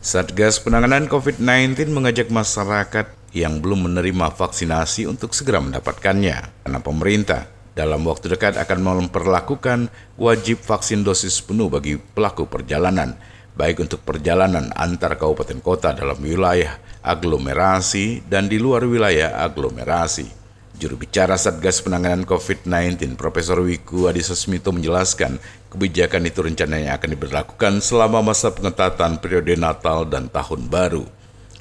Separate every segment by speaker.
Speaker 1: Satgas Penanganan COVID-19 mengajak masyarakat yang belum menerima vaksinasi untuk segera mendapatkannya. Karena pemerintah dalam waktu dekat akan memperlakukan wajib vaksin dosis penuh bagi pelaku perjalanan, baik untuk perjalanan antar kabupaten kota dalam wilayah aglomerasi dan di luar wilayah aglomerasi. Juru bicara Satgas Penanganan COVID-19, Profesor Wiku Adhisa Smito menjelaskan kebijakan itu rencananya akan diberlakukan selama masa pengetatan periode Natal dan Tahun Baru.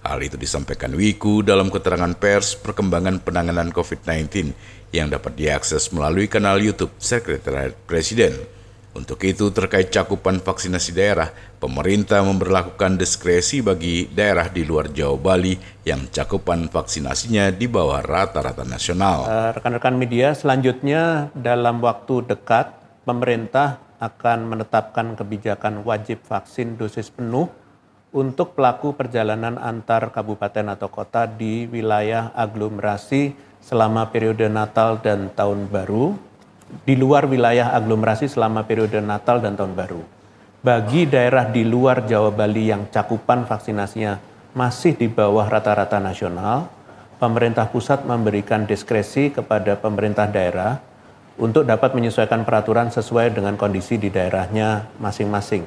Speaker 1: Hal itu disampaikan Wiku dalam keterangan pers perkembangan penanganan COVID-19 yang dapat diakses melalui kanal YouTube Sekretariat Presiden. Untuk itu, terkait cakupan vaksinasi daerah, pemerintah memperlakukan diskresi bagi daerah di luar Jawa Bali yang cakupan vaksinasinya di bawah rata-rata nasional.
Speaker 2: Eh, rekan-rekan media, selanjutnya dalam waktu dekat, pemerintah akan menetapkan kebijakan wajib vaksin dosis penuh untuk pelaku perjalanan antar kabupaten atau kota di wilayah aglomerasi selama periode Natal dan Tahun Baru di luar wilayah aglomerasi selama periode Natal dan Tahun Baru. Bagi daerah di luar Jawa Bali yang cakupan vaksinasinya masih di bawah rata-rata nasional, pemerintah pusat memberikan diskresi kepada pemerintah daerah untuk dapat menyesuaikan peraturan sesuai dengan kondisi di daerahnya masing-masing.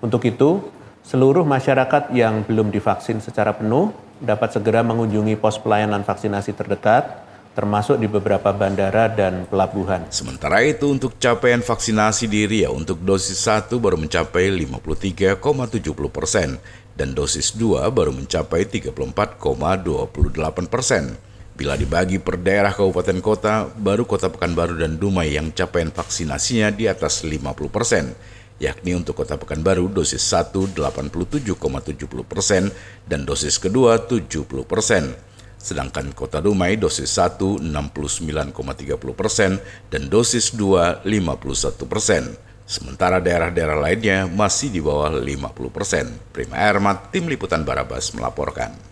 Speaker 2: Untuk itu, seluruh masyarakat yang belum divaksin secara penuh dapat segera mengunjungi pos pelayanan vaksinasi terdekat termasuk di beberapa bandara dan pelabuhan.
Speaker 1: Sementara itu untuk capaian vaksinasi di Riau untuk dosis 1 baru mencapai 53,70 persen dan dosis 2 baru mencapai 34,28 persen. Bila dibagi per daerah kabupaten kota, baru kota Pekanbaru dan Dumai yang capaian vaksinasinya di atas 50 persen, yakni untuk kota Pekanbaru dosis 1 87,70 persen dan dosis kedua 70 persen sedangkan kota Dumai dosis 1 69,30 persen dan dosis 2 51 persen. Sementara daerah-daerah lainnya masih di bawah 50 persen. Prima Ermat, Tim Liputan Barabas melaporkan.